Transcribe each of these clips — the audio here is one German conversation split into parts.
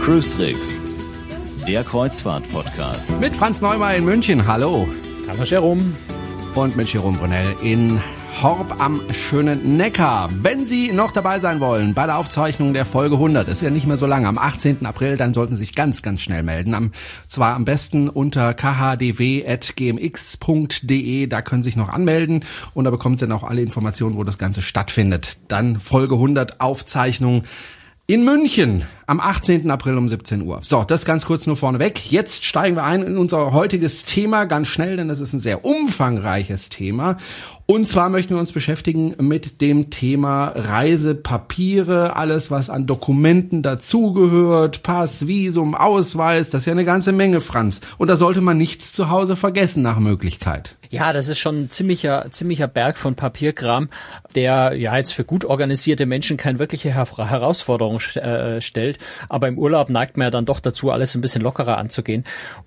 Cruise Tricks, der Kreuzfahrt-Podcast. Mit Franz Neumann in München, hallo. Hallo Jerome. Und mit Jerome Brunel in Horb am schönen Neckar. Wenn Sie noch dabei sein wollen bei der Aufzeichnung der Folge 100, ist ja nicht mehr so lange, am 18. April, dann sollten Sie sich ganz, ganz schnell melden. Am, zwar am besten unter khdw.gmx.de, da können Sie sich noch anmelden und da bekommen Sie dann auch alle Informationen, wo das Ganze stattfindet. Dann Folge 100 Aufzeichnung in München am 18. April um 17 Uhr. So, das ganz kurz nur vorneweg. Jetzt steigen wir ein in unser heutiges Thema ganz schnell, denn das ist ein sehr umfangreiches Thema. Und zwar möchten wir uns beschäftigen mit dem Thema Reisepapiere, alles was an Dokumenten dazugehört, Pass, Visum, Ausweis, das ist ja eine ganze Menge, Franz. Und da sollte man nichts zu Hause vergessen nach Möglichkeit. Ja, das ist schon ein ziemlicher, ziemlicher Berg von Papierkram, der ja jetzt für gut organisierte Menschen keine wirkliche Herausforderung äh, stellt. Aber im Urlaub neigt man ja dann doch dazu, alles ein bisschen lockerer anzugehen.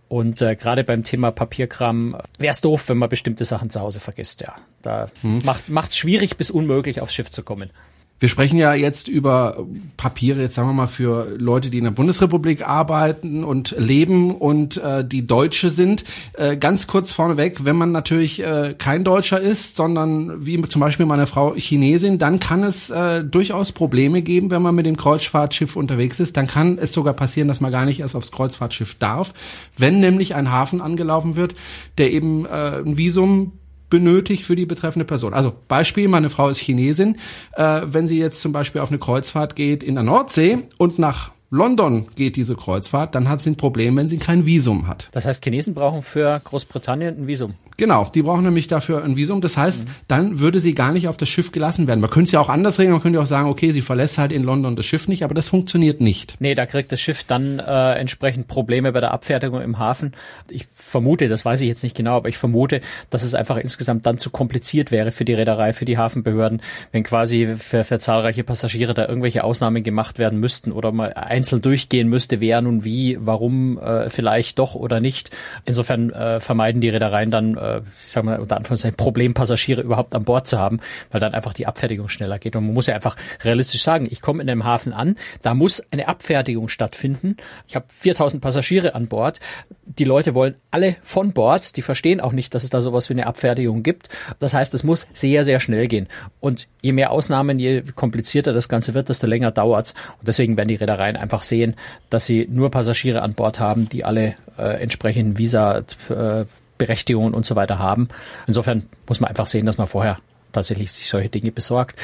Und äh, gerade beim Thema Papierkram wäre es doof, wenn man bestimmte Sachen zu Hause vergisst, ja. Da hm. macht es schwierig bis unmöglich aufs Schiff zu kommen. Wir sprechen ja jetzt über Papiere, jetzt sagen wir mal, für Leute, die in der Bundesrepublik arbeiten und leben und äh, die Deutsche sind. Äh, ganz kurz vorneweg, wenn man natürlich äh, kein Deutscher ist, sondern wie zum Beispiel meine Frau Chinesin, dann kann es äh, durchaus Probleme geben, wenn man mit dem Kreuzfahrtschiff unterwegs ist. Dann kann es sogar passieren, dass man gar nicht erst aufs Kreuzfahrtschiff darf, wenn nämlich ein Hafen angelaufen wird, der eben äh, ein Visum benötigt für die betreffende Person. Also Beispiel, meine Frau ist Chinesin. Äh, wenn sie jetzt zum Beispiel auf eine Kreuzfahrt geht in der Nordsee und nach London geht diese Kreuzfahrt, dann hat sie ein Problem, wenn sie kein Visum hat. Das heißt, Chinesen brauchen für Großbritannien ein Visum. Genau, die brauchen nämlich dafür ein Visum. Das heißt, mhm. dann würde sie gar nicht auf das Schiff gelassen werden. Man könnte es ja auch anders regeln. Man könnte auch sagen, okay, sie verlässt halt in London das Schiff nicht, aber das funktioniert nicht. Nee, da kriegt das Schiff dann äh, entsprechend Probleme bei der Abfertigung im Hafen. Ich vermute, das weiß ich jetzt nicht genau, aber ich vermute, dass es einfach insgesamt dann zu kompliziert wäre für die Reederei, für die Hafenbehörden, wenn quasi für, für zahlreiche Passagiere da irgendwelche Ausnahmen gemacht werden müssten oder mal einzeln durchgehen müsste, wer nun wie, warum äh, vielleicht doch oder nicht. Insofern äh, vermeiden die Reedereien dann äh, ich sag mal, unter Anführungszeichen Problempassagiere überhaupt an Bord zu haben, weil dann einfach die Abfertigung schneller geht. Und man muss ja einfach realistisch sagen, ich komme in einem Hafen an, da muss eine Abfertigung stattfinden. Ich habe 4000 Passagiere an Bord. Die Leute wollen alle von Bord. Die verstehen auch nicht, dass es da sowas wie eine Abfertigung gibt. Das heißt, es muss sehr, sehr schnell gehen. Und je mehr Ausnahmen, je komplizierter das Ganze wird, desto länger dauert's. Und deswegen werden die Reedereien einfach sehen, dass sie nur Passagiere an Bord haben, die alle äh, entsprechenden Visa äh, Berechtigungen und so weiter haben. Insofern muss man einfach sehen, dass man vorher tatsächlich sich solche Dinge besorgt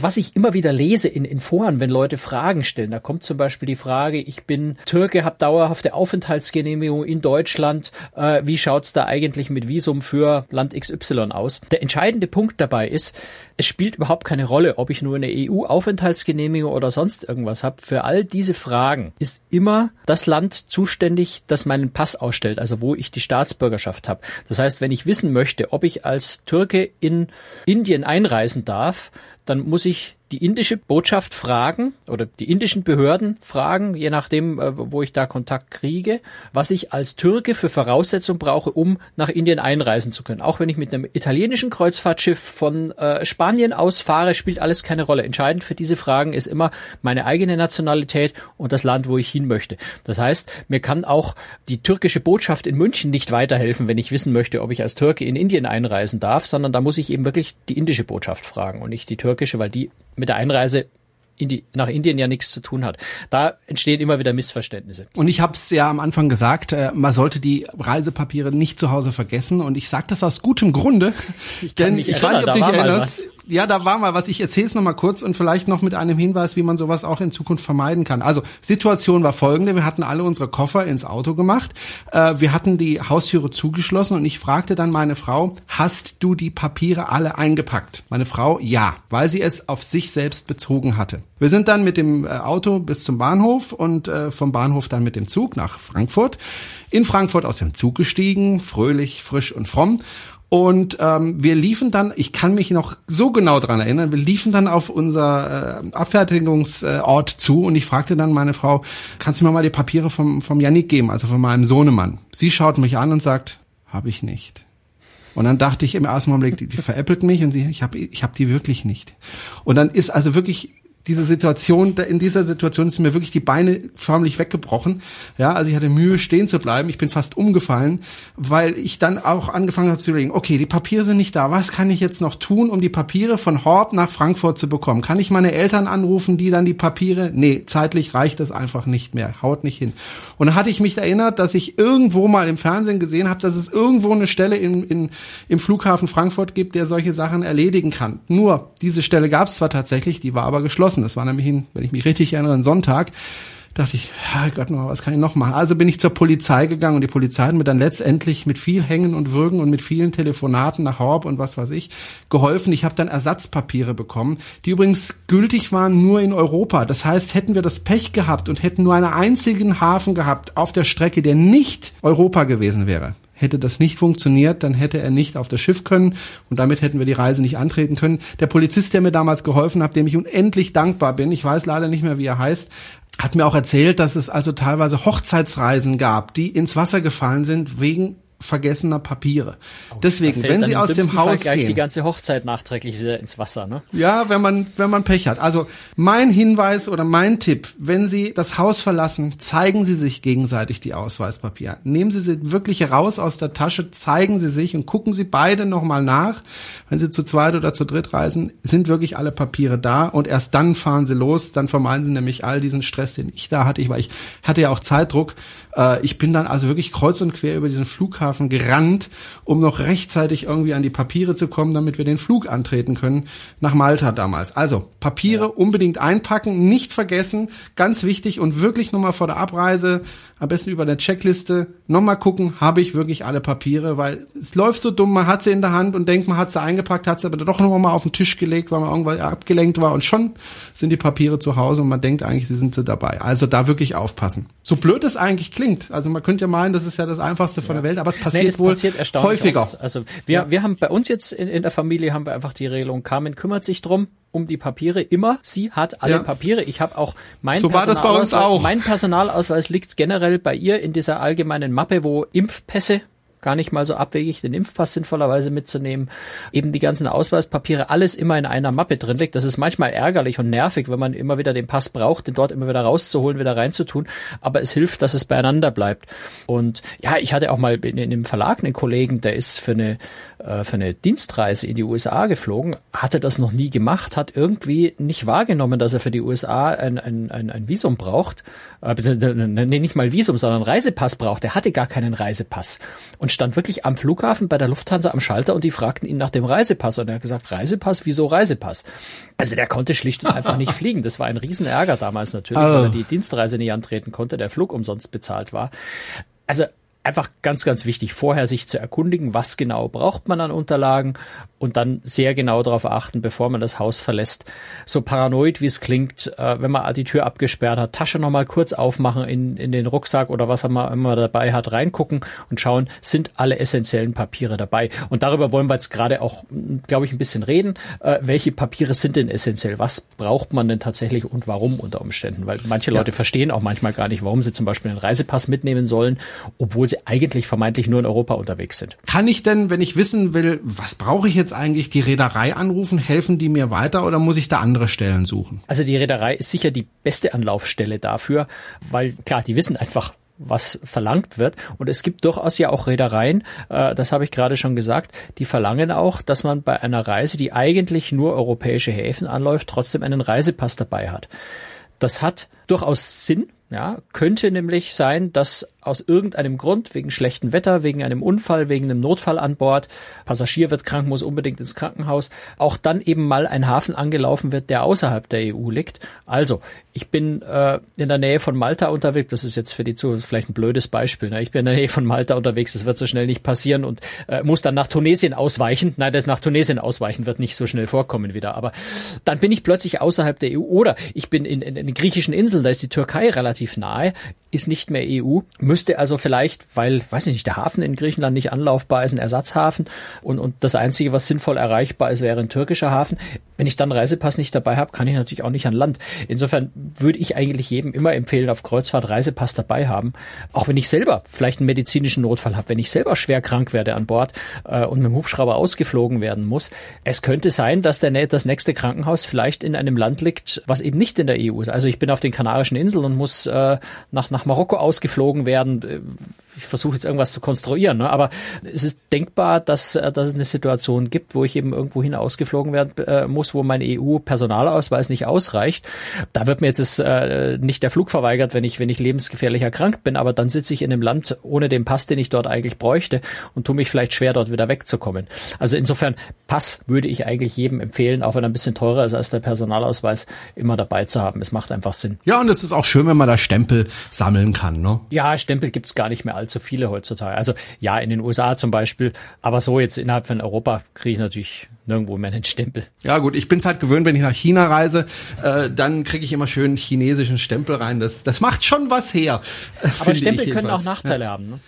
was ich immer wieder lese in, in Foren, wenn Leute Fragen stellen, da kommt zum Beispiel die Frage, ich bin Türke, habe dauerhafte Aufenthaltsgenehmigung in Deutschland, äh, wie schaut's da eigentlich mit Visum für Land XY aus? Der entscheidende Punkt dabei ist, es spielt überhaupt keine Rolle, ob ich nur eine EU-Aufenthaltsgenehmigung oder sonst irgendwas habe. Für all diese Fragen ist immer das Land zuständig, das meinen Pass ausstellt, also wo ich die Staatsbürgerschaft habe. Das heißt, wenn ich wissen möchte, ob ich als Türke in Indien einreisen darf, dann muss ich die indische Botschaft fragen oder die indischen Behörden fragen, je nachdem, äh, wo ich da Kontakt kriege, was ich als Türke für Voraussetzungen brauche, um nach Indien einreisen zu können. Auch wenn ich mit einem italienischen Kreuzfahrtschiff von äh, Spanien aus fahre, spielt alles keine Rolle. Entscheidend für diese Fragen ist immer meine eigene Nationalität und das Land, wo ich hin möchte. Das heißt, mir kann auch die türkische Botschaft in München nicht weiterhelfen, wenn ich wissen möchte, ob ich als Türke in Indien einreisen darf, sondern da muss ich eben wirklich die indische Botschaft fragen und nicht die türkische, weil die mit der Einreise in die, nach Indien ja nichts zu tun hat. Da entstehen immer wieder Missverständnisse. Und ich habe es ja am Anfang gesagt, äh, man sollte die Reisepapiere nicht zu Hause vergessen. Und ich sage das aus gutem Grunde. Ich denn ich erinnern, weiß nicht, ob du dich erinnerst ja, da war mal was. Ich erzähle es noch mal kurz und vielleicht noch mit einem Hinweis, wie man sowas auch in Zukunft vermeiden kann. Also Situation war folgende: Wir hatten alle unsere Koffer ins Auto gemacht. Äh, wir hatten die Haustüre zugeschlossen und ich fragte dann meine Frau: Hast du die Papiere alle eingepackt? Meine Frau: Ja, weil sie es auf sich selbst bezogen hatte. Wir sind dann mit dem äh, Auto bis zum Bahnhof und äh, vom Bahnhof dann mit dem Zug nach Frankfurt. In Frankfurt aus dem Zug gestiegen, fröhlich, frisch und fromm und ähm, wir liefen dann, ich kann mich noch so genau dran erinnern, wir liefen dann auf unser äh, Abfertigungsort zu und ich fragte dann meine Frau, kannst du mir mal die Papiere vom, vom Janik geben, also von meinem Sohnemann? Sie schaut mich an und sagt, habe ich nicht. Und dann dachte ich im ersten Moment, die, die veräppelt mich und sie, ich habe ich hab die wirklich nicht. Und dann ist also wirklich diese Situation, in dieser Situation ist mir wirklich die Beine förmlich weggebrochen. Ja, also ich hatte Mühe, stehen zu bleiben. Ich bin fast umgefallen, weil ich dann auch angefangen habe zu überlegen, okay, die Papiere sind nicht da. Was kann ich jetzt noch tun, um die Papiere von Horb nach Frankfurt zu bekommen? Kann ich meine Eltern anrufen, die dann die Papiere? Nee, zeitlich reicht das einfach nicht mehr. Haut nicht hin. Und dann hatte ich mich erinnert, dass ich irgendwo mal im Fernsehen gesehen habe, dass es irgendwo eine Stelle in, in, im Flughafen Frankfurt gibt, der solche Sachen erledigen kann. Nur, diese Stelle gab es zwar tatsächlich, die war aber geschlossen geschlossen. Das war nämlich, ein, wenn ich mich richtig erinnere, ein Sonntag. Dachte ich, Gott, was kann ich noch machen? Also bin ich zur Polizei gegangen und die Polizei hat mir dann letztendlich mit viel Hängen und Würgen und mit vielen Telefonaten nach Horb und was weiß ich geholfen. Ich habe dann Ersatzpapiere bekommen, die übrigens gültig waren nur in Europa. Das heißt, hätten wir das Pech gehabt und hätten nur einen einzigen Hafen gehabt auf der Strecke, der nicht Europa gewesen wäre, Hätte das nicht funktioniert, dann hätte er nicht auf das Schiff können und damit hätten wir die Reise nicht antreten können. Der Polizist, der mir damals geholfen hat, dem ich unendlich dankbar bin, ich weiß leider nicht mehr, wie er heißt, hat mir auch erzählt, dass es also teilweise Hochzeitsreisen gab, die ins Wasser gefallen sind wegen vergessener Papiere. Oh, Deswegen, wenn Sie aus dem Haus gehen, die ganze Hochzeit nachträglich wieder ins Wasser, ne? Ja, wenn man wenn man Pech hat. Also mein Hinweis oder mein Tipp: Wenn Sie das Haus verlassen, zeigen Sie sich gegenseitig die Ausweispapiere. Nehmen Sie sie wirklich heraus aus der Tasche, zeigen Sie sich und gucken Sie beide nochmal nach. Wenn Sie zu zweit oder zu dritt reisen, sind wirklich alle Papiere da und erst dann fahren Sie los. Dann vermeiden Sie nämlich all diesen Stress, den ich da hatte. Ich, weil ich hatte ja auch Zeitdruck. Äh, ich bin dann also wirklich kreuz und quer über diesen Flughafen gerannt, um noch rechtzeitig irgendwie an die Papiere zu kommen, damit wir den Flug antreten können nach Malta damals. Also Papiere ja. unbedingt einpacken, nicht vergessen, ganz wichtig und wirklich nochmal vor der Abreise, am besten über der Checkliste, nochmal gucken, habe ich wirklich alle Papiere, weil es läuft so dumm, man hat sie in der Hand und denkt, man hat sie eingepackt, hat sie aber doch nochmal auf den Tisch gelegt, weil man irgendwann abgelenkt war und schon sind die Papiere zu Hause und man denkt eigentlich, sie sind sie dabei. Also da wirklich aufpassen. So blöd es eigentlich klingt, also man könnte ja meinen, das ist ja das Einfachste von ja. der Welt, aber es passiert nee, es wohl passiert häufiger. Oft. Also wir, ja. wir haben bei uns jetzt in, in der Familie haben wir einfach die Regelung, Carmen kümmert sich drum, um die Papiere immer. Sie hat alle ja. Papiere. Ich habe auch mein so war das bei uns auch. Mein Personalausweis liegt generell bei ihr in dieser allgemeinen Mappe, wo Impfpässe gar nicht mal so abwegig, den Impfpass sinnvollerweise mitzunehmen, eben die ganzen Ausweispapiere, alles immer in einer Mappe drin liegt. Das ist manchmal ärgerlich und nervig, wenn man immer wieder den Pass braucht, den dort immer wieder rauszuholen, wieder reinzutun. Aber es hilft, dass es beieinander bleibt. Und ja, ich hatte auch mal in, in dem Verlag einen Kollegen, der ist für eine, für eine Dienstreise in die USA geflogen, hatte das noch nie gemacht, hat irgendwie nicht wahrgenommen, dass er für die USA ein, ein, ein, ein Visum braucht. Äh, nee, nicht mal Visum, sondern Reisepass braucht. Er hatte gar keinen Reisepass. Und stand wirklich am Flughafen bei der Lufthansa am Schalter und die fragten ihn nach dem Reisepass und er hat gesagt, Reisepass, wieso Reisepass? Also der konnte schlicht und einfach nicht fliegen. Das war ein Riesenärger damals natürlich, oh. weil er die Dienstreise nicht antreten konnte, der Flug umsonst bezahlt war. Also einfach ganz, ganz wichtig, vorher sich zu erkundigen, was genau braucht man an Unterlagen und dann sehr genau darauf achten, bevor man das Haus verlässt. So paranoid, wie es klingt, äh, wenn man die Tür abgesperrt hat, Tasche nochmal kurz aufmachen in, in den Rucksack oder was man immer dabei hat, reingucken und schauen, sind alle essentiellen Papiere dabei. Und darüber wollen wir jetzt gerade auch, glaube ich, ein bisschen reden. Äh, welche Papiere sind denn essentiell? Was braucht man denn tatsächlich und warum unter Umständen? Weil manche Leute ja. verstehen auch manchmal gar nicht, warum sie zum Beispiel einen Reisepass mitnehmen sollen, obwohl sie sie eigentlich vermeintlich nur in Europa unterwegs sind. Kann ich denn, wenn ich wissen will, was brauche ich jetzt eigentlich, die Reederei anrufen? Helfen die mir weiter oder muss ich da andere Stellen suchen? Also die Reederei ist sicher die beste Anlaufstelle dafür, weil klar, die wissen einfach, was verlangt wird. Und es gibt durchaus ja auch Reedereien, äh, das habe ich gerade schon gesagt, die verlangen auch, dass man bei einer Reise, die eigentlich nur europäische Häfen anläuft, trotzdem einen Reisepass dabei hat. Das hat durchaus Sinn, ja, könnte nämlich sein, dass aus irgendeinem Grund, wegen schlechtem Wetter, wegen einem Unfall, wegen einem Notfall an Bord, Passagier wird krank, muss unbedingt ins Krankenhaus, auch dann eben mal ein Hafen angelaufen wird, der außerhalb der EU liegt. Also, ich bin äh, in der Nähe von Malta unterwegs, das ist jetzt für die Zuhörer vielleicht ein blödes Beispiel, ne? ich bin in der Nähe von Malta unterwegs, das wird so schnell nicht passieren und äh, muss dann nach Tunesien ausweichen. Nein, das nach Tunesien ausweichen wird nicht so schnell vorkommen wieder, aber dann bin ich plötzlich außerhalb der EU oder ich bin in, in, in den griechischen Inseln, da ist die Türkei relativ nahe, ist nicht mehr EU, müsste also vielleicht, weil, weiß ich nicht, der Hafen in Griechenland nicht anlaufbar ist, ein Ersatzhafen und, und das Einzige, was sinnvoll erreichbar ist, wäre ein türkischer Hafen. Wenn ich dann Reisepass nicht dabei habe, kann ich natürlich auch nicht an Land. Insofern würde ich eigentlich jedem immer empfehlen, auf Kreuzfahrt Reisepass dabei haben. Auch wenn ich selber vielleicht einen medizinischen Notfall habe, wenn ich selber schwer krank werde an Bord äh, und mit dem Hubschrauber ausgeflogen werden muss. Es könnte sein, dass der, das nächste Krankenhaus vielleicht in einem Land liegt, was eben nicht in der EU ist. Also ich bin auf den Kanarischen Inseln und muss äh, nach, nach Marokko ausgeflogen werden werden ich versuche jetzt irgendwas zu konstruieren, ne? aber es ist denkbar, dass, äh, dass es eine Situation gibt, wo ich eben irgendwo hin ausgeflogen werden äh, muss, wo mein EU-Personalausweis nicht ausreicht. Da wird mir jetzt das, äh, nicht der Flug verweigert, wenn ich, wenn ich lebensgefährlich erkrankt bin, aber dann sitze ich in einem Land ohne den Pass, den ich dort eigentlich bräuchte und tue mich vielleicht schwer, dort wieder wegzukommen. Also insofern, Pass würde ich eigentlich jedem empfehlen, auch wenn er ein bisschen teurer ist als der Personalausweis, immer dabei zu haben. Es macht einfach Sinn. Ja, und es ist auch schön, wenn man da Stempel sammeln kann, ne? Ja, Stempel gibt's gar nicht mehr allzu viele heutzutage. Also ja, in den USA zum Beispiel, aber so jetzt innerhalb von Europa kriege ich natürlich nirgendwo mehr einen Stempel. Ja gut, ich bin es halt gewöhnt, wenn ich nach China reise, äh, dann kriege ich immer schön chinesischen Stempel rein. Das, das macht schon was her. Aber Stempel können auch Nachteile ja. haben. Ne?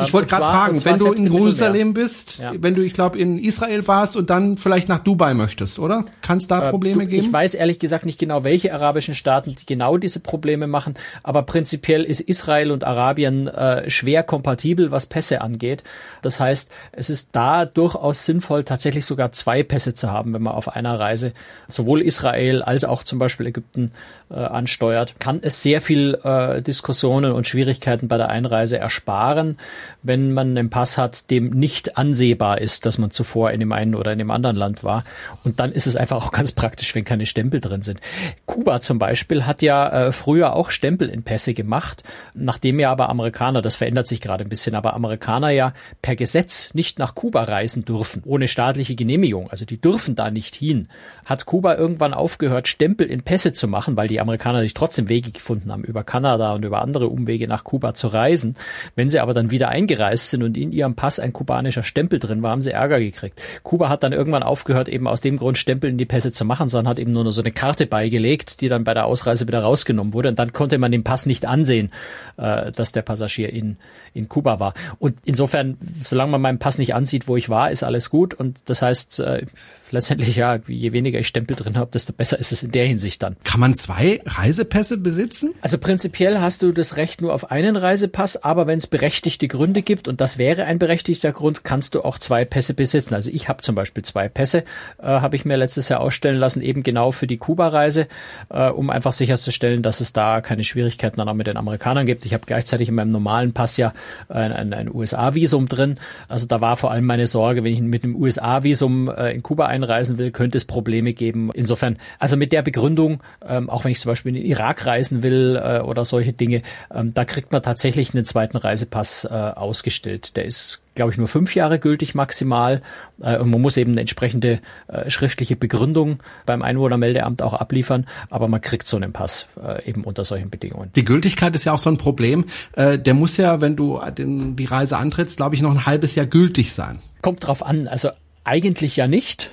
Ich wollte gerade fragen, wenn du in Jerusalem bist, ja. wenn du, ich glaube, in Israel warst und dann vielleicht nach Dubai möchtest, oder? Kann es da äh, Probleme du, geben? Ich weiß ehrlich gesagt nicht genau, welche arabischen Staaten die genau diese Probleme machen, aber prinzipiell ist Israel und Arabien äh, schwer kompatibel, was Pässe angeht. Das heißt, es ist da durchaus sinnvoll, tatsächlich sogar zwei Pässe zu haben, wenn man auf einer Reise sowohl Israel als auch zum Beispiel Ägypten äh, ansteuert. Kann es sehr viel äh, Diskussionen und Schwierigkeiten bei der Einreise ersparen wenn man einen Pass hat, dem nicht ansehbar ist, dass man zuvor in dem einen oder in dem anderen Land war. Und dann ist es einfach auch ganz praktisch, wenn keine Stempel drin sind. Kuba zum Beispiel hat ja äh, früher auch Stempel in Pässe gemacht, nachdem ja aber Amerikaner, das verändert sich gerade ein bisschen, aber Amerikaner ja per Gesetz nicht nach Kuba reisen dürfen, ohne staatliche Genehmigung. Also die dürfen da nicht hin. Hat Kuba irgendwann aufgehört, Stempel in Pässe zu machen, weil die Amerikaner sich trotzdem Wege gefunden haben, über Kanada und über andere Umwege nach Kuba zu reisen. Wenn sie aber dann wieder eingereist sind und in ihrem Pass ein kubanischer Stempel drin war, haben sie Ärger gekriegt. Kuba hat dann irgendwann aufgehört, eben aus dem Grund Stempel in die Pässe zu machen, sondern hat eben nur noch so eine Karte beigelegt, die dann bei der Ausreise wieder rausgenommen wurde. Und dann konnte man den Pass nicht ansehen, äh, dass der Passagier in, in Kuba war. Und insofern, solange man meinen Pass nicht ansieht, wo ich war, ist alles gut. Und das heißt, äh, letztendlich ja, je weniger ich Stempel drin habe, desto besser ist es in der Hinsicht dann. Kann man zwei Reisepässe besitzen? Also prinzipiell hast du das Recht nur auf einen Reisepass, aber wenn es berechtigte Gründe gibt, und das wäre ein berechtigter Grund, kannst du auch zwei Pässe besitzen. Also ich habe zum Beispiel zwei Pässe, äh, habe ich mir letztes Jahr ausstellen lassen, eben genau für die Kuba-Reise, äh, um einfach sicherzustellen, dass es da keine Schwierigkeiten dann auch mit den Amerikanern gibt. Ich habe gleichzeitig in meinem normalen Pass ja ein, ein, ein USA-Visum drin. Also da war vor allem meine Sorge, wenn ich mit einem USA-Visum äh, in Kuba ein einreisen will, könnte es Probleme geben. Insofern, also mit der Begründung, ähm, auch wenn ich zum Beispiel in den Irak reisen will äh, oder solche Dinge, ähm, da kriegt man tatsächlich einen zweiten Reisepass äh, ausgestellt. Der ist glaube ich, nur fünf Jahre gültig maximal. Äh, und man muss eben eine entsprechende äh, schriftliche Begründung beim Einwohnermeldeamt auch abliefern. Aber man kriegt so einen Pass äh, eben unter solchen Bedingungen. Die Gültigkeit ist ja auch so ein Problem. Äh, der muss ja, wenn du den, die Reise antrittst, glaube ich, noch ein halbes Jahr gültig sein. Kommt drauf an. Also eigentlich ja nicht.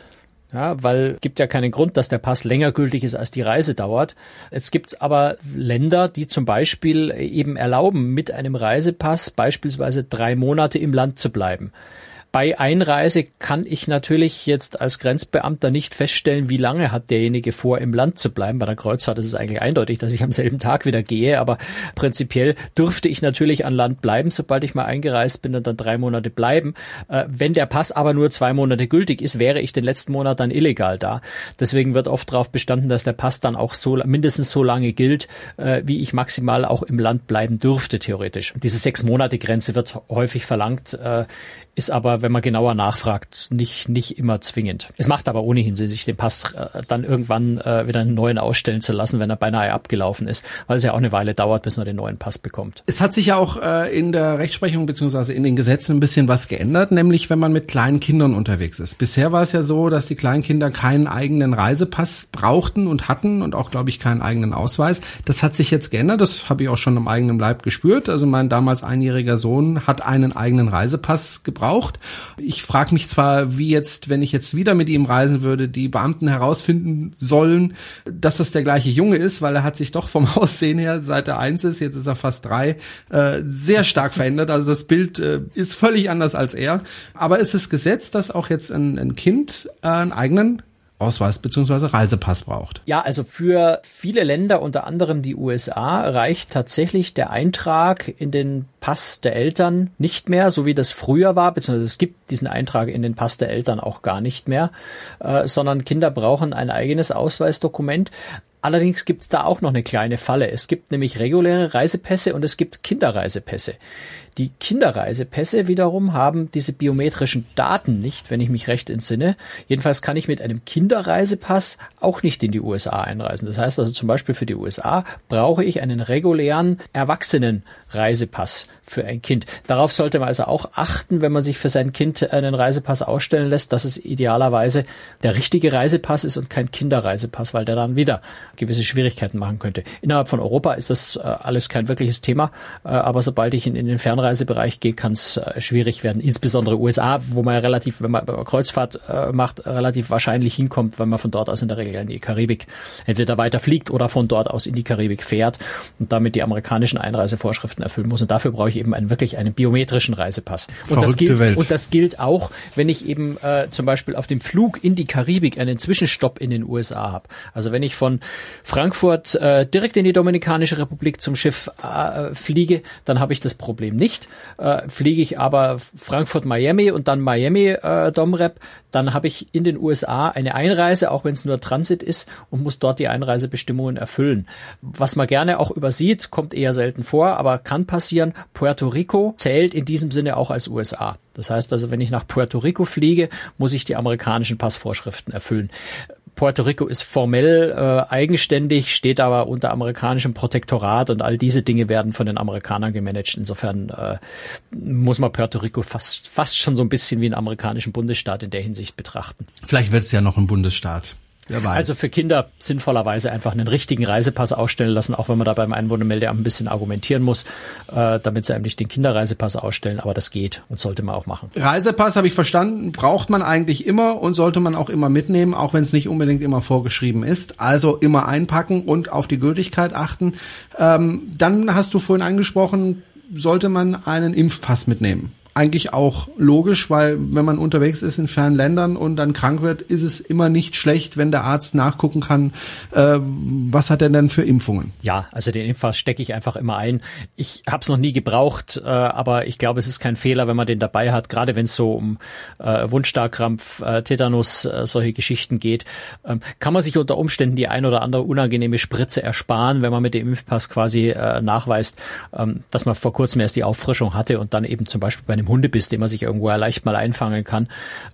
Ja, weil gibt ja keinen Grund, dass der Pass länger gültig ist, als die Reise dauert. Jetzt gibt's aber Länder, die zum Beispiel eben erlauben, mit einem Reisepass beispielsweise drei Monate im Land zu bleiben. Bei Einreise kann ich natürlich jetzt als Grenzbeamter nicht feststellen, wie lange hat derjenige vor, im Land zu bleiben. Bei der Kreuzfahrt ist es eigentlich eindeutig, dass ich am selben Tag wieder gehe, aber prinzipiell dürfte ich natürlich an Land bleiben, sobald ich mal eingereist bin und dann drei Monate bleiben. Äh, wenn der Pass aber nur zwei Monate gültig ist, wäre ich den letzten Monat dann illegal da. Deswegen wird oft darauf bestanden, dass der Pass dann auch so mindestens so lange gilt, äh, wie ich maximal auch im Land bleiben dürfte, theoretisch. Diese sechs Monate Grenze wird häufig verlangt. Äh, ist aber, wenn man genauer nachfragt, nicht, nicht immer zwingend. Es macht aber ohnehin Sinn, sich den Pass äh, dann irgendwann äh, wieder einen neuen ausstellen zu lassen, wenn er beinahe abgelaufen ist, weil es ja auch eine Weile dauert, bis man den neuen Pass bekommt. Es hat sich ja auch äh, in der Rechtsprechung beziehungsweise in den Gesetzen ein bisschen was geändert, nämlich wenn man mit kleinen Kindern unterwegs ist. Bisher war es ja so, dass die Kleinkinder keinen eigenen Reisepass brauchten und hatten und auch, glaube ich, keinen eigenen Ausweis. Das hat sich jetzt geändert, das habe ich auch schon am eigenen Leib gespürt. Also mein damals einjähriger Sohn hat einen eigenen Reisepass gebraucht braucht. Ich frage mich zwar, wie jetzt, wenn ich jetzt wieder mit ihm reisen würde, die Beamten herausfinden sollen, dass das der gleiche Junge ist, weil er hat sich doch vom Aussehen her, seit er eins ist, jetzt ist er fast drei, äh, sehr stark verändert. Also das Bild äh, ist völlig anders als er. Aber es ist Gesetz, dass auch jetzt ein, ein Kind äh, einen eigenen Ausweis beziehungsweise Reisepass braucht. Ja, also für viele Länder, unter anderem die USA, reicht tatsächlich der Eintrag in den Pass der Eltern nicht mehr, so wie das früher war, beziehungsweise es gibt diesen Eintrag in den Pass der Eltern auch gar nicht mehr, äh, sondern Kinder brauchen ein eigenes Ausweisdokument. Allerdings gibt es da auch noch eine kleine Falle. Es gibt nämlich reguläre Reisepässe und es gibt Kinderreisepässe. Die Kinderreisepässe wiederum haben diese biometrischen Daten nicht, wenn ich mich recht entsinne. Jedenfalls kann ich mit einem Kinderreisepass auch nicht in die USA einreisen. Das heißt also zum Beispiel für die USA brauche ich einen regulären Erwachsenenreisepass für ein Kind. Darauf sollte man also auch achten, wenn man sich für sein Kind einen Reisepass ausstellen lässt, dass es idealerweise der richtige Reisepass ist und kein Kinderreisepass, weil der dann wieder gewisse Schwierigkeiten machen könnte. Innerhalb von Europa ist das äh, alles kein wirkliches Thema, äh, aber sobald ich in, in den Fernreisebereich gehe, kann es äh, schwierig werden. Insbesondere USA, wo man ja relativ, wenn man Kreuzfahrt macht, relativ wahrscheinlich hinkommt, weil man von dort aus in der Regel in die Karibik entweder weiter fliegt oder von dort aus in die Karibik fährt und damit die amerikanischen Einreisevorschriften erfüllen muss. Und dafür brauche ich eben einen wirklich einen biometrischen Reisepass. Und das gilt, Welt. und das gilt auch, wenn ich eben äh, zum Beispiel auf dem Flug in die Karibik einen Zwischenstopp in den USA habe. Also wenn ich von Frankfurt äh, direkt in die Dominikanische Republik zum Schiff äh, fliege, dann habe ich das Problem nicht. Äh, fliege ich aber Frankfurt-Miami und dann Miami-Domrep, äh, dann habe ich in den USA eine Einreise, auch wenn es nur Transit ist, und muss dort die Einreisebestimmungen erfüllen. Was man gerne auch übersieht, kommt eher selten vor, aber kann passieren. Puerto Rico zählt in diesem Sinne auch als USA. Das heißt also, wenn ich nach Puerto Rico fliege, muss ich die amerikanischen Passvorschriften erfüllen. Puerto Rico ist formell äh, eigenständig, steht aber unter amerikanischem Protektorat und all diese Dinge werden von den Amerikanern gemanagt. Insofern äh, muss man Puerto Rico fast, fast schon so ein bisschen wie einen amerikanischen Bundesstaat in der Hinsicht betrachten. Vielleicht wird es ja noch ein Bundesstaat. Also für Kinder sinnvollerweise einfach einen richtigen Reisepass ausstellen lassen, auch wenn man da beim Einwohnermeldeamt ein bisschen argumentieren muss, äh, damit sie eigentlich den Kinderreisepass ausstellen. Aber das geht und sollte man auch machen. Reisepass habe ich verstanden, braucht man eigentlich immer und sollte man auch immer mitnehmen, auch wenn es nicht unbedingt immer vorgeschrieben ist. Also immer einpacken und auf die Gültigkeit achten. Ähm, dann hast du vorhin angesprochen, sollte man einen Impfpass mitnehmen eigentlich auch logisch, weil wenn man unterwegs ist in fernen Ländern und dann krank wird, ist es immer nicht schlecht, wenn der Arzt nachgucken kann, äh, was hat er denn für Impfungen? Ja, also den Impfpass stecke ich einfach immer ein. Ich habe es noch nie gebraucht, äh, aber ich glaube, es ist kein Fehler, wenn man den dabei hat, gerade wenn es so um äh, Wundstarkrampf, äh, Tetanus, äh, solche Geschichten geht, ähm, kann man sich unter Umständen die ein oder andere unangenehme Spritze ersparen, wenn man mit dem Impfpass quasi äh, nachweist, ähm, dass man vor kurzem erst die Auffrischung hatte und dann eben zum Beispiel bei einem Hundebiss, den man sich irgendwo leicht mal einfangen kann,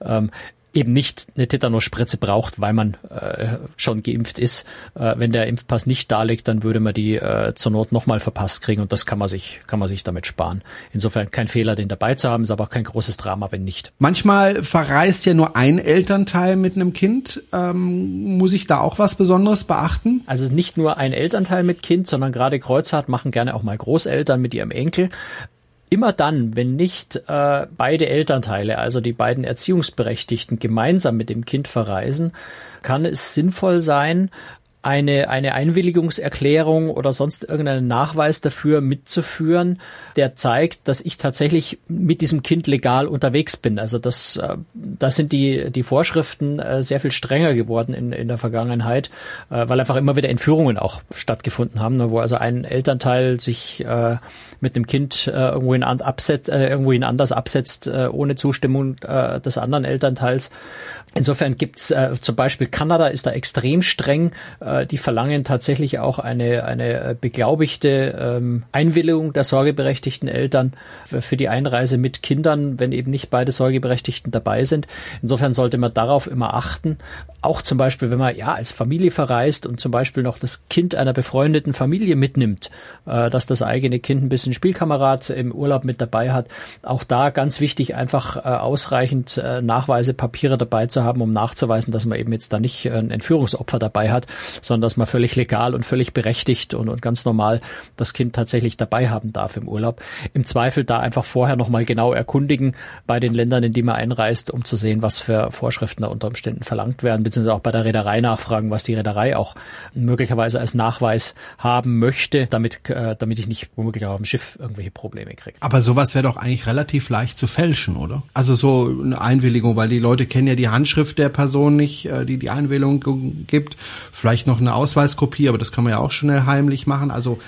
ähm, eben nicht eine Tetanusspritze braucht, weil man äh, schon geimpft ist. Äh, wenn der Impfpass nicht da liegt, dann würde man die äh, zur Not nochmal verpasst kriegen und das kann man sich kann man sich damit sparen. Insofern kein Fehler, den dabei zu haben, ist aber auch kein großes Drama, wenn nicht. Manchmal verreist ja nur ein Elternteil mit einem Kind. Ähm, muss ich da auch was Besonderes beachten? Also nicht nur ein Elternteil mit Kind, sondern gerade Kreuzfahrt machen gerne auch mal Großeltern mit ihrem Enkel immer dann, wenn nicht äh, beide Elternteile, also die beiden Erziehungsberechtigten, gemeinsam mit dem Kind verreisen, kann es sinnvoll sein, eine, eine Einwilligungserklärung oder sonst irgendeinen Nachweis dafür mitzuführen, der zeigt, dass ich tatsächlich mit diesem Kind legal unterwegs bin. Also das, äh, das sind die, die Vorschriften äh, sehr viel strenger geworden in, in der Vergangenheit, äh, weil einfach immer wieder Entführungen auch stattgefunden haben, wo also ein Elternteil sich äh, mit dem Kind äh, irgendwohin, an, abset, äh, irgendwohin anders absetzt, äh, ohne Zustimmung äh, des anderen Elternteils. Insofern gibt's äh, zum Beispiel Kanada ist da extrem streng. Äh, die verlangen tatsächlich auch eine, eine beglaubigte ähm, Einwilligung der sorgeberechtigten Eltern für die Einreise mit Kindern, wenn eben nicht beide Sorgeberechtigten dabei sind. Insofern sollte man darauf immer achten. Auch zum Beispiel, wenn man ja als Familie verreist und zum Beispiel noch das Kind einer befreundeten Familie mitnimmt, äh, dass das eigene Kind ein bisschen Spielkamerad im Urlaub mit dabei hat. Auch da ganz wichtig, einfach äh, ausreichend äh, Nachweise, Papiere dabei zu haben, um nachzuweisen, dass man eben jetzt da nicht ein Entführungsopfer dabei hat. sondern dass man völlig legal und völlig berechtigt und, und ganz normal das Kind tatsächlich dabei haben darf im Urlaub. Im Zweifel da einfach vorher nochmal genau erkundigen bei den Ländern, in die man einreist, um zu sehen, was für Vorschriften da unter Umständen verlangt werden, beziehungsweise auch bei der Reederei nachfragen, was die Reederei auch möglicherweise als Nachweis haben möchte, damit, äh, damit ich nicht womöglich auf dem Schiff irgendwelche Probleme kriege. Aber sowas wäre doch eigentlich relativ leicht zu fälschen, oder? Also so eine Einwilligung, weil die Leute kennen ja die Handschrift der Person nicht, äh, die die Einwilligung gibt. Vielleicht noch eine Ausweiskopie, aber das kann man ja auch schnell heimlich machen. Also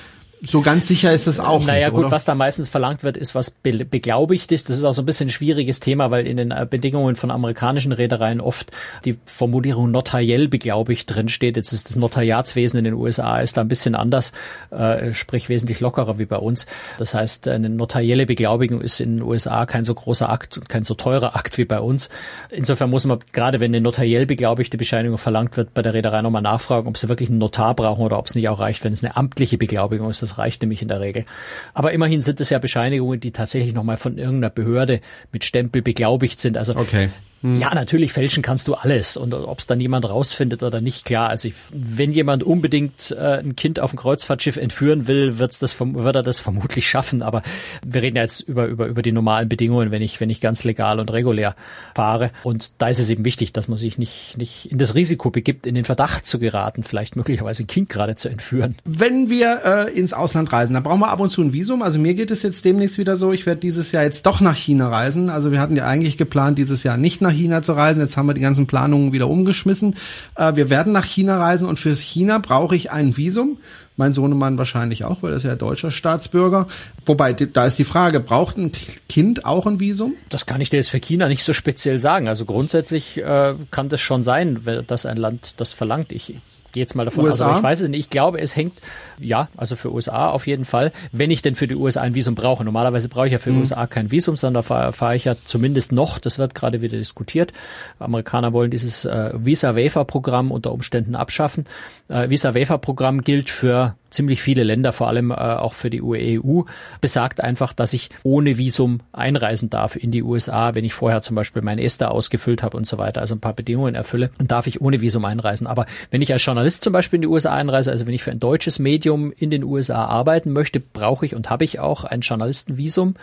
so ganz sicher ist es auch naja, nicht, gut, oder? was da meistens verlangt wird, ist was be beglaubigt ist. Das ist auch so ein bisschen ein schwieriges Thema, weil in den äh, Bedingungen von amerikanischen Reedereien oft die Formulierung notariell beglaubigt drin steht. Jetzt ist das Notariatswesen in den USA ist da ein bisschen anders, äh, sprich wesentlich lockerer wie bei uns. Das heißt, eine notarielle Beglaubigung ist in den USA kein so großer Akt und kein so teurer Akt wie bei uns. Insofern muss man, gerade wenn eine notariell beglaubigte Bescheinigung verlangt wird, bei der Reederei nochmal nachfragen, ob sie wirklich einen Notar brauchen oder ob es nicht auch reicht, wenn es eine amtliche Beglaubigung ist. Das reicht nämlich in der Regel. Aber immerhin sind es ja Bescheinigungen, die tatsächlich nochmal von irgendeiner Behörde mit Stempel beglaubigt sind. Also Okay. Hm. ja, natürlich fälschen kannst du alles und ob es dann jemand rausfindet oder nicht, klar. Also ich, wenn jemand unbedingt äh, ein Kind auf ein Kreuzfahrtschiff entführen will, wird's das, wird er das vermutlich schaffen. Aber wir reden ja jetzt über, über, über die normalen Bedingungen, wenn ich, wenn ich ganz legal und regulär fahre. Und da ist es eben wichtig, dass man sich nicht, nicht in das Risiko begibt, in den Verdacht zu geraten, vielleicht möglicherweise ein Kind gerade zu entführen. Wenn wir äh, ins Ausland reisen, dann brauchen wir ab und zu ein Visum. Also mir geht es jetzt demnächst wieder so, ich werde dieses Jahr jetzt doch nach China reisen. Also wir hatten ja eigentlich geplant, dieses Jahr nicht nach China zu reisen. Jetzt haben wir die ganzen Planungen wieder umgeschmissen. Äh, wir werden nach China reisen und für China brauche ich ein Visum. Mein Sohnemann wahrscheinlich auch, weil er ist ja deutscher Staatsbürger. Wobei, da ist die Frage, braucht ein Kind auch ein Visum? Das kann ich dir jetzt für China nicht so speziell sagen. Also grundsätzlich äh, kann das schon sein, dass ein Land das verlangt. Ich gehe jetzt mal davon aus, aber ich weiß es nicht. Ich glaube, es hängt, ja, also für USA auf jeden Fall, wenn ich denn für die USA ein Visum brauche. Normalerweise brauche ich ja für die USA kein Visum, sondern fahre fahr ich ja zumindest noch, das wird gerade wieder diskutiert. Amerikaner wollen dieses äh, Visa-Waiver-Programm unter Umständen abschaffen. Äh, Visa-Waiver-Programm gilt für ziemlich viele Länder, vor allem äh, auch für die EU, besagt einfach, dass ich ohne Visum einreisen darf in die USA, wenn ich vorher zum Beispiel mein ESTA ausgefüllt habe und so weiter, also ein paar Bedingungen erfülle, dann darf ich ohne Visum einreisen. Aber wenn ich als Journalist zum Beispiel in die USA einreise, also wenn ich für ein deutsches Medium in den USA arbeiten möchte, brauche ich und habe ich auch ein Journalistenvisum.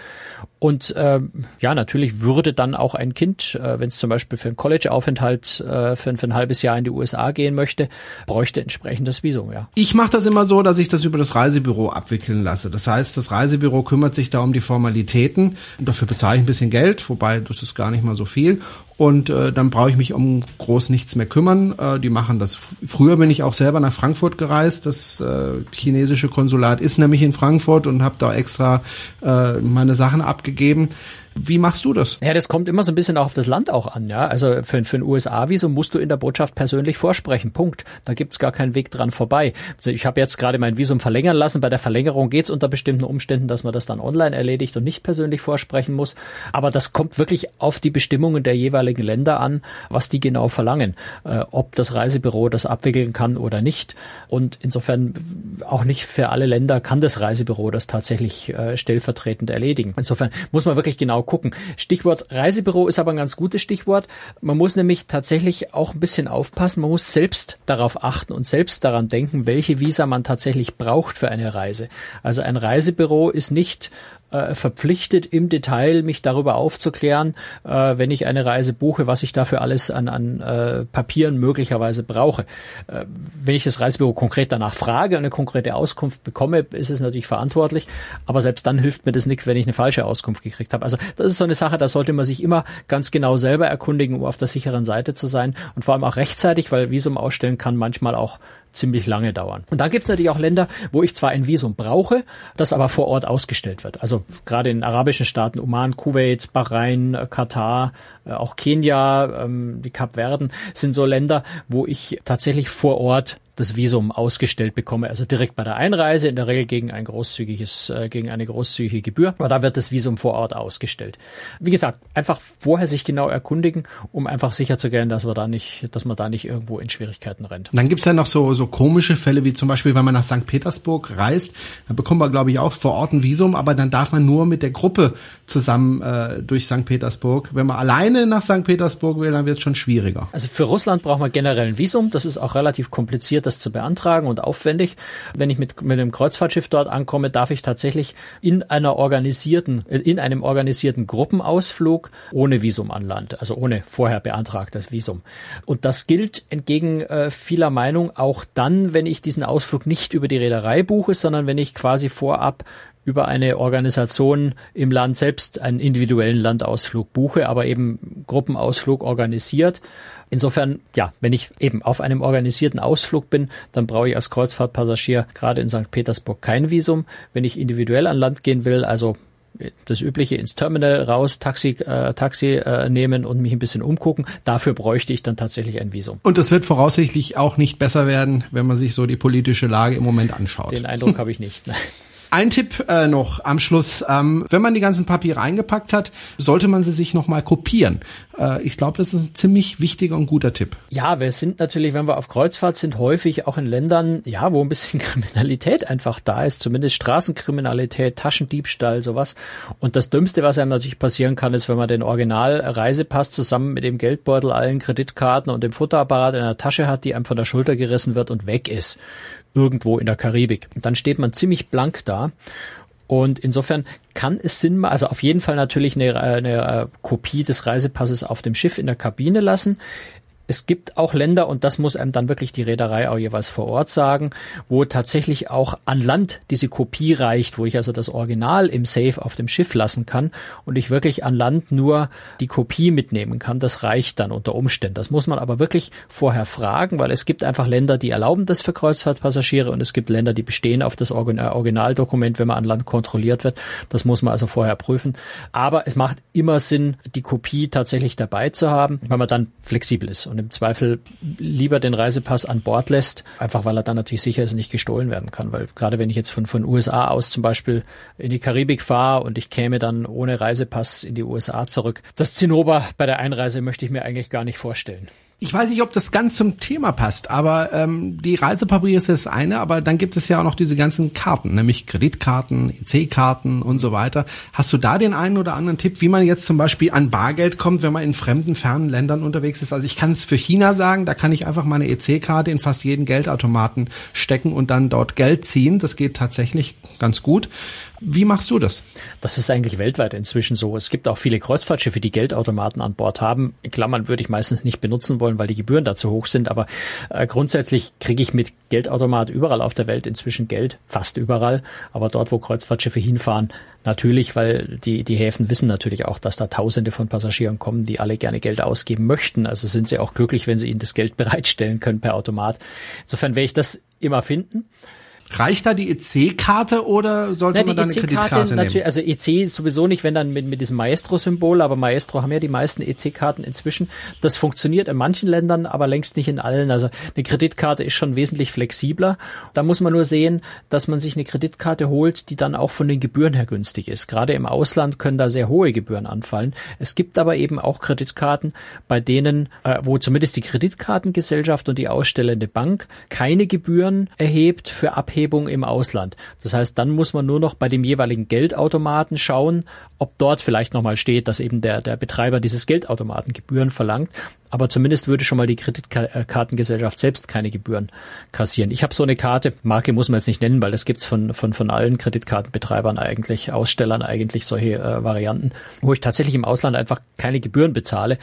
Und ähm, ja, natürlich würde dann auch ein Kind, äh, wenn es zum Beispiel für einen College-Aufenthalt äh, für, für ein halbes Jahr in die USA gehen möchte, bräuchte entsprechendes Visum, ja. Ich mache das immer so, dass ich das über das Reisebüro abwickeln lasse. Das heißt, das Reisebüro kümmert sich da um die Formalitäten. Und dafür bezahle ich ein bisschen Geld, wobei das ist gar nicht mal so viel. Und äh, dann brauche ich mich um groß nichts mehr kümmern. Äh, die machen das. Früher bin ich auch selber nach Frankfurt gereist. Das äh, chinesische Konsulat ist nämlich in Frankfurt und habe da extra äh, meine Sachen abgegeben. Wie machst du das? Ja, das kommt immer so ein bisschen auch auf das Land auch an, ja. Also für, für ein USA-Visum musst du in der Botschaft persönlich vorsprechen. Punkt. Da gibt's gar keinen Weg dran vorbei. Also ich habe jetzt gerade mein Visum verlängern lassen. Bei der Verlängerung geht's unter bestimmten Umständen, dass man das dann online erledigt und nicht persönlich vorsprechen muss. Aber das kommt wirklich auf die Bestimmungen der jeweiligen Länder an, was die genau verlangen. Äh, ob das Reisebüro das abwickeln kann oder nicht. Und insofern auch nicht für alle Länder kann das Reisebüro das tatsächlich äh, stellvertretend erledigen. Insofern muss man wirklich genau gucken. Stichwort Reisebüro ist aber ein ganz gutes Stichwort. Man muss nämlich tatsächlich auch ein bisschen aufpassen. Man muss selbst darauf achten und selbst daran denken, welche Visa man tatsächlich braucht für eine Reise. Also ein Reisebüro ist nicht äh, verpflichtet, im Detail mich darüber aufzuklären, äh, wenn ich eine Reise buche, was ich dafür alles an, an äh, Papieren möglicherweise brauche. Äh, wenn ich das Reisebüro konkret danach frage und eine konkrete Auskunft bekomme, ist es natürlich verantwortlich, aber selbst dann hilft mir das nichts, wenn ich eine falsche Auskunft gekriegt habe. Also das ist so eine Sache, da sollte man sich immer ganz genau selber erkundigen, um auf der sicheren Seite zu sein und vor allem auch rechtzeitig, weil Visum ausstellen kann manchmal auch ziemlich lange dauern. Und dann gibt es natürlich auch Länder, wo ich zwar ein Visum brauche, das aber vor Ort ausgestellt wird. Also gerade in arabischen Staaten, Oman, Kuwait, Bahrain, Katar, äh, auch Kenia, ähm, die Kapverden sind so Länder, wo ich tatsächlich vor Ort das Visum ausgestellt bekomme, also direkt bei der Einreise, in der Regel gegen ein großzügiges, äh, gegen eine großzügige Gebühr, aber da wird das Visum vor Ort ausgestellt. Wie gesagt, einfach vorher sich genau erkundigen, um einfach sicherzugehen, dass wir da nicht, dass man da nicht irgendwo in Schwierigkeiten rennt. Dann gibt's ja noch so, so komische Fälle, wie zum Beispiel, wenn man nach St. Petersburg reist, da bekommt man, glaube ich, auch vor Ort ein Visum, aber dann darf man nur mit der Gruppe zusammen äh, durch St. Petersburg. Wenn man alleine nach St. Petersburg will, dann wird es schon schwieriger. Also für Russland braucht man generell ein Visum, das ist auch relativ kompliziert, das zu beantragen und aufwendig. Wenn ich mit, mit einem Kreuzfahrtschiff dort ankomme, darf ich tatsächlich in einer organisierten, in einem organisierten Gruppenausflug ohne Visum an Land, also ohne vorher beantragtes Visum. Und das gilt entgegen äh, vieler Meinung auch dann, wenn ich diesen Ausflug nicht über die Reederei buche, sondern wenn ich quasi vorab über eine Organisation im Land selbst einen individuellen Landausflug buche, aber eben Gruppenausflug organisiert. Insofern, ja, wenn ich eben auf einem organisierten Ausflug bin, dann brauche ich als Kreuzfahrtpassagier gerade in St. Petersburg kein Visum. Wenn ich individuell an Land gehen will, also das übliche ins Terminal raus, Taxi, äh, Taxi äh, nehmen und mich ein bisschen umgucken. Dafür bräuchte ich dann tatsächlich ein Visum. Und das wird voraussichtlich auch nicht besser werden, wenn man sich so die politische Lage im Moment anschaut. Den Eindruck habe ich nicht. Nein. Ein Tipp äh, noch am Schluss. Ähm, wenn man die ganzen Papiere eingepackt hat, sollte man sie sich nochmal kopieren. Äh, ich glaube, das ist ein ziemlich wichtiger und guter Tipp. Ja, wir sind natürlich, wenn wir auf Kreuzfahrt sind, häufig auch in Ländern, ja, wo ein bisschen Kriminalität einfach da ist, zumindest Straßenkriminalität, Taschendiebstahl, sowas. Und das Dümmste, was einem natürlich passieren kann, ist, wenn man den Original-Reisepass zusammen mit dem Geldbeutel, allen Kreditkarten und dem Futterapparat in der Tasche hat, die einem von der Schulter gerissen wird und weg ist irgendwo in der Karibik. Dann steht man ziemlich blank da. Und insofern kann es Sinn machen, also auf jeden Fall natürlich eine, eine äh, Kopie des Reisepasses auf dem Schiff in der Kabine lassen es gibt auch Länder, und das muss einem dann wirklich die Reederei auch jeweils vor Ort sagen, wo tatsächlich auch an Land diese Kopie reicht, wo ich also das Original im Safe auf dem Schiff lassen kann und ich wirklich an Land nur die Kopie mitnehmen kann. Das reicht dann unter Umständen. Das muss man aber wirklich vorher fragen, weil es gibt einfach Länder, die erlauben das für Kreuzfahrtpassagiere und es gibt Länder, die bestehen auf das Originaldokument, wenn man an Land kontrolliert wird. Das muss man also vorher prüfen. Aber es macht immer Sinn, die Kopie tatsächlich dabei zu haben, weil man dann flexibel ist und im Zweifel lieber den Reisepass an Bord lässt, einfach weil er dann natürlich sicher ist nicht gestohlen werden kann. Weil gerade wenn ich jetzt von, von USA aus zum Beispiel in die Karibik fahre und ich käme dann ohne Reisepass in die USA zurück, das Zinnober bei der Einreise möchte ich mir eigentlich gar nicht vorstellen ich weiß nicht, ob das ganz zum Thema passt, aber ähm, die Reisepapiere ist das eine, aber dann gibt es ja auch noch diese ganzen Karten, nämlich Kreditkarten, EC-Karten und so weiter. Hast du da den einen oder anderen Tipp, wie man jetzt zum Beispiel an Bargeld kommt, wenn man in fremden, fernen Ländern unterwegs ist? Also ich kann es für China sagen, da kann ich einfach meine EC-Karte in fast jeden Geldautomaten stecken und dann dort Geld ziehen. Das geht tatsächlich ganz gut. Wie machst du das? Das ist eigentlich weltweit inzwischen so. Es gibt auch viele Kreuzfahrtschiffe, die Geldautomaten an Bord haben. Klammern würde ich meistens nicht benutzen wollen, weil die Gebühren da zu hoch sind. Aber äh, grundsätzlich kriege ich mit Geldautomat überall auf der Welt inzwischen Geld, fast überall. Aber dort, wo Kreuzfahrtschiffe hinfahren, natürlich, weil die, die Häfen wissen natürlich auch, dass da Tausende von Passagieren kommen, die alle gerne Geld ausgeben möchten. Also sind sie auch glücklich, wenn sie ihnen das Geld bereitstellen können per Automat. Insofern werde ich das immer finden. Reicht da die EC-Karte oder sollte Na, man da eine Kreditkarte nehmen? Also EC sowieso nicht, wenn dann mit, mit diesem Maestro-Symbol, aber Maestro haben ja die meisten EC-Karten inzwischen. Das funktioniert in manchen Ländern, aber längst nicht in allen. Also eine Kreditkarte ist schon wesentlich flexibler. Da muss man nur sehen, dass man sich eine Kreditkarte holt, die dann auch von den Gebühren her günstig ist. Gerade im Ausland können da sehr hohe Gebühren anfallen. Es gibt aber eben auch Kreditkarten, bei denen, äh, wo zumindest die Kreditkartengesellschaft und die ausstellende Bank keine Gebühren erhebt für Abhebung Abhebung im Ausland. Das heißt, dann muss man nur noch bei dem jeweiligen Geldautomaten schauen, ob dort vielleicht nochmal steht, dass eben der, der Betreiber dieses Geldautomaten verlangt aber zumindest würde schon mal die Kreditkartengesellschaft selbst keine Gebühren kassieren. Ich habe so eine Karte, Marke muss man jetzt nicht nennen, weil das gibt's von, von, von allen Kreditkartenbetreibern eigentlich, Ausstellern eigentlich solche äh, Varianten, wo ich tatsächlich im Ausland einfach keine Gebühren bezahle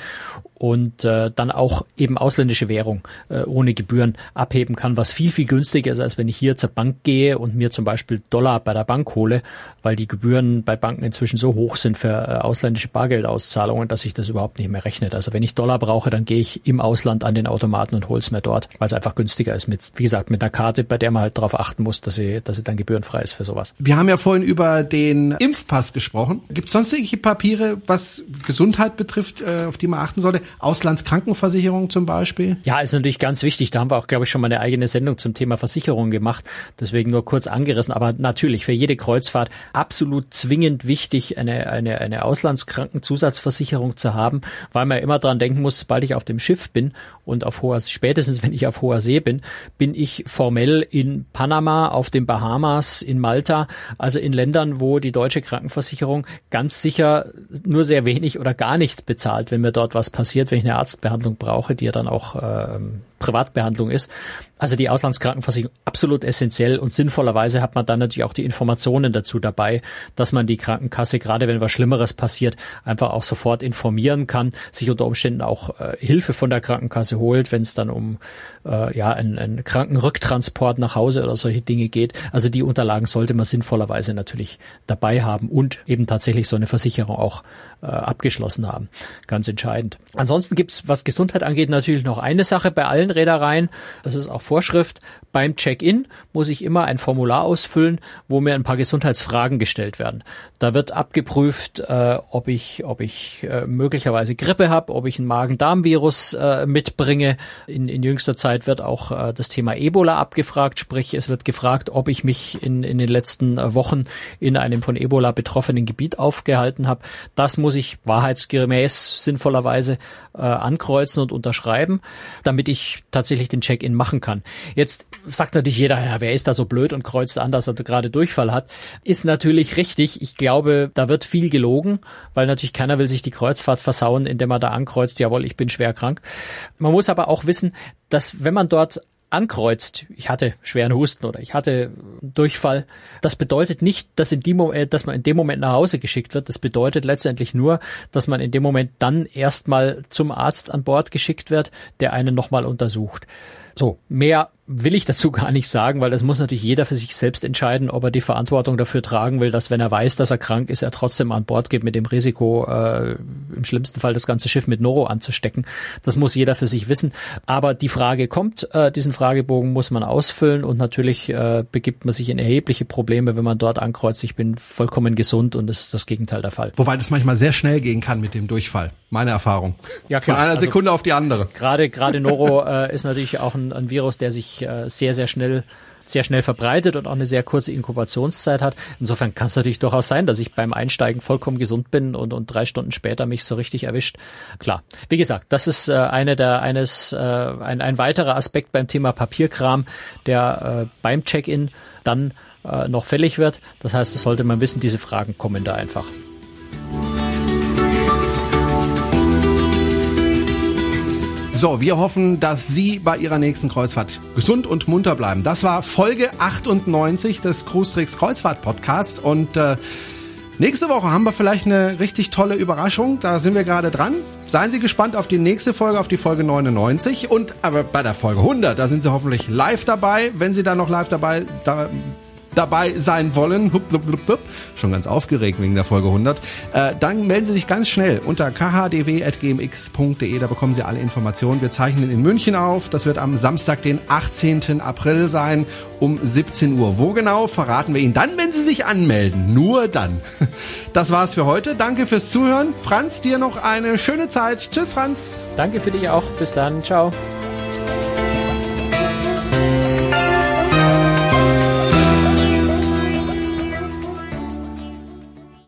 und äh, dann auch eben ausländische Währung äh, ohne Gebühren abheben kann, was viel, viel günstiger ist, als wenn ich hier zur Bank gehe und mir zum Beispiel Dollar bei der Bank hole, weil die Gebühren bei Banken inzwischen so hoch sind für äh, ausländische Bargeldauszahlungen, dass sich das überhaupt nicht mehr rechnet. Also wenn ich Dollar brauche, dann dann gehe ich im Ausland an den Automaten und hole es mir dort, weil es einfach günstiger ist mit, wie gesagt, mit einer Karte, bei der man halt darauf achten muss, dass sie, dass sie dann gebührenfrei ist für sowas. Wir haben ja vorhin über den Impfpass gesprochen. Gibt es sonst irgendwelche Papiere, was Gesundheit betrifft, äh, auf die man achten sollte? Auslandskrankenversicherung zum Beispiel? Ja, ist natürlich ganz wichtig. Da haben wir auch, glaube ich, schon mal eine eigene Sendung zum Thema Versicherung gemacht. Deswegen nur kurz angerissen. Aber natürlich für jede Kreuzfahrt absolut zwingend wichtig, eine, eine, eine Auslandskrankenzusatzversicherung zu haben, weil man immer dran denken muss, sobald ich ich auf dem Schiff bin und auf hoher, spätestens wenn ich auf hoher See bin, bin ich formell in Panama, auf den Bahamas, in Malta, also in Ländern, wo die deutsche Krankenversicherung ganz sicher nur sehr wenig oder gar nichts bezahlt, wenn mir dort was passiert, wenn ich eine Arztbehandlung brauche, die ja dann auch äh, Privatbehandlung ist. Also die Auslandskrankenversicherung absolut essentiell und sinnvollerweise hat man dann natürlich auch die Informationen dazu dabei, dass man die Krankenkasse, gerade wenn was Schlimmeres passiert, einfach auch sofort informieren kann, sich unter Umständen auch äh, Hilfe von der Krankenkasse holt, wenn es dann um äh, ja einen, einen Krankenrücktransport nach Hause oder solche Dinge geht. Also die Unterlagen sollte man sinnvollerweise natürlich dabei haben und eben tatsächlich so eine Versicherung auch äh, abgeschlossen haben. Ganz entscheidend. Ansonsten gibt's, was Gesundheit angeht, natürlich noch eine Sache bei allen Reedereien. Das ist auch Vorschrift. Beim Check-in muss ich immer ein Formular ausfüllen, wo mir ein paar Gesundheitsfragen gestellt werden. Da wird abgeprüft, äh, ob ich, ob ich äh, möglicherweise Grippe habe, ob ich ein Magen-Darm-Virus äh, mitbringe. In, in jüngster Zeit wird auch äh, das Thema Ebola abgefragt, sprich es wird gefragt, ob ich mich in, in den letzten äh, Wochen in einem von Ebola betroffenen Gebiet aufgehalten habe. Das muss ich wahrheitsgemäß sinnvollerweise äh, ankreuzen und unterschreiben, damit ich tatsächlich den Check-in machen kann. Jetzt sagt natürlich jeder, ja, wer ist da so blöd und kreuzt an, dass er gerade Durchfall hat. Ist natürlich richtig. Ich glaube, da wird viel gelogen, weil natürlich keiner will sich die Kreuzfahrt versauen, indem er da ankreuzt, jawohl, ich bin schwer krank. Man muss aber auch wissen, dass wenn man dort ankreuzt, ich hatte schweren Husten oder ich hatte Durchfall, das bedeutet nicht, dass, in die, äh, dass man in dem Moment nach Hause geschickt wird. Das bedeutet letztendlich nur, dass man in dem Moment dann erstmal zum Arzt an Bord geschickt wird, der einen nochmal untersucht. So, mehr will ich dazu gar nicht sagen, weil das muss natürlich jeder für sich selbst entscheiden, ob er die Verantwortung dafür tragen will, dass wenn er weiß, dass er krank ist, er trotzdem an Bord geht mit dem Risiko, äh, im schlimmsten Fall das ganze Schiff mit Noro anzustecken. Das muss jeder für sich wissen. Aber die Frage kommt, äh, diesen Fragebogen muss man ausfüllen und natürlich äh, begibt man sich in erhebliche Probleme, wenn man dort ankreuzt, ich bin vollkommen gesund und das ist das Gegenteil der Fall. Wobei das manchmal sehr schnell gehen kann mit dem Durchfall. Meine Erfahrung. Ja, klar. Von einer also Sekunde auf die andere. Gerade, gerade Noro äh, ist natürlich auch ein, ein Virus, der sich äh, sehr, sehr schnell sehr schnell verbreitet und auch eine sehr kurze Inkubationszeit hat. Insofern kann es natürlich durchaus sein, dass ich beim Einsteigen vollkommen gesund bin und, und drei Stunden später mich so richtig erwischt. Klar. Wie gesagt, das ist äh, eine der eines äh, ein, ein weiterer Aspekt beim Thema Papierkram, der äh, beim Check-in dann äh, noch fällig wird. Das heißt, es sollte man wissen, diese Fragen kommen da einfach. So, wir hoffen, dass Sie bei Ihrer nächsten Kreuzfahrt gesund und munter bleiben. Das war Folge 98 des Cruise Tricks Kreuzfahrt Podcast und äh, Nächste Woche haben wir vielleicht eine richtig tolle Überraschung. Da sind wir gerade dran. Seien Sie gespannt auf die nächste Folge, auf die Folge 99. Und aber bei der Folge 100, da sind Sie hoffentlich live dabei. Wenn Sie da noch live dabei da, dabei sein wollen, hup, hup, hup, hup, schon ganz aufgeregt wegen der Folge 100, äh, dann melden Sie sich ganz schnell unter khdw.gmx.de, da bekommen Sie alle Informationen. Wir zeichnen in München auf, das wird am Samstag, den 18. April sein, um 17 Uhr. Wo genau, verraten wir Ihnen dann, wenn Sie sich anmelden. Nur dann. Das war's für heute. Danke fürs Zuhören. Franz, dir noch eine schöne Zeit. Tschüss, Franz. Danke für dich auch. Bis dann. Ciao.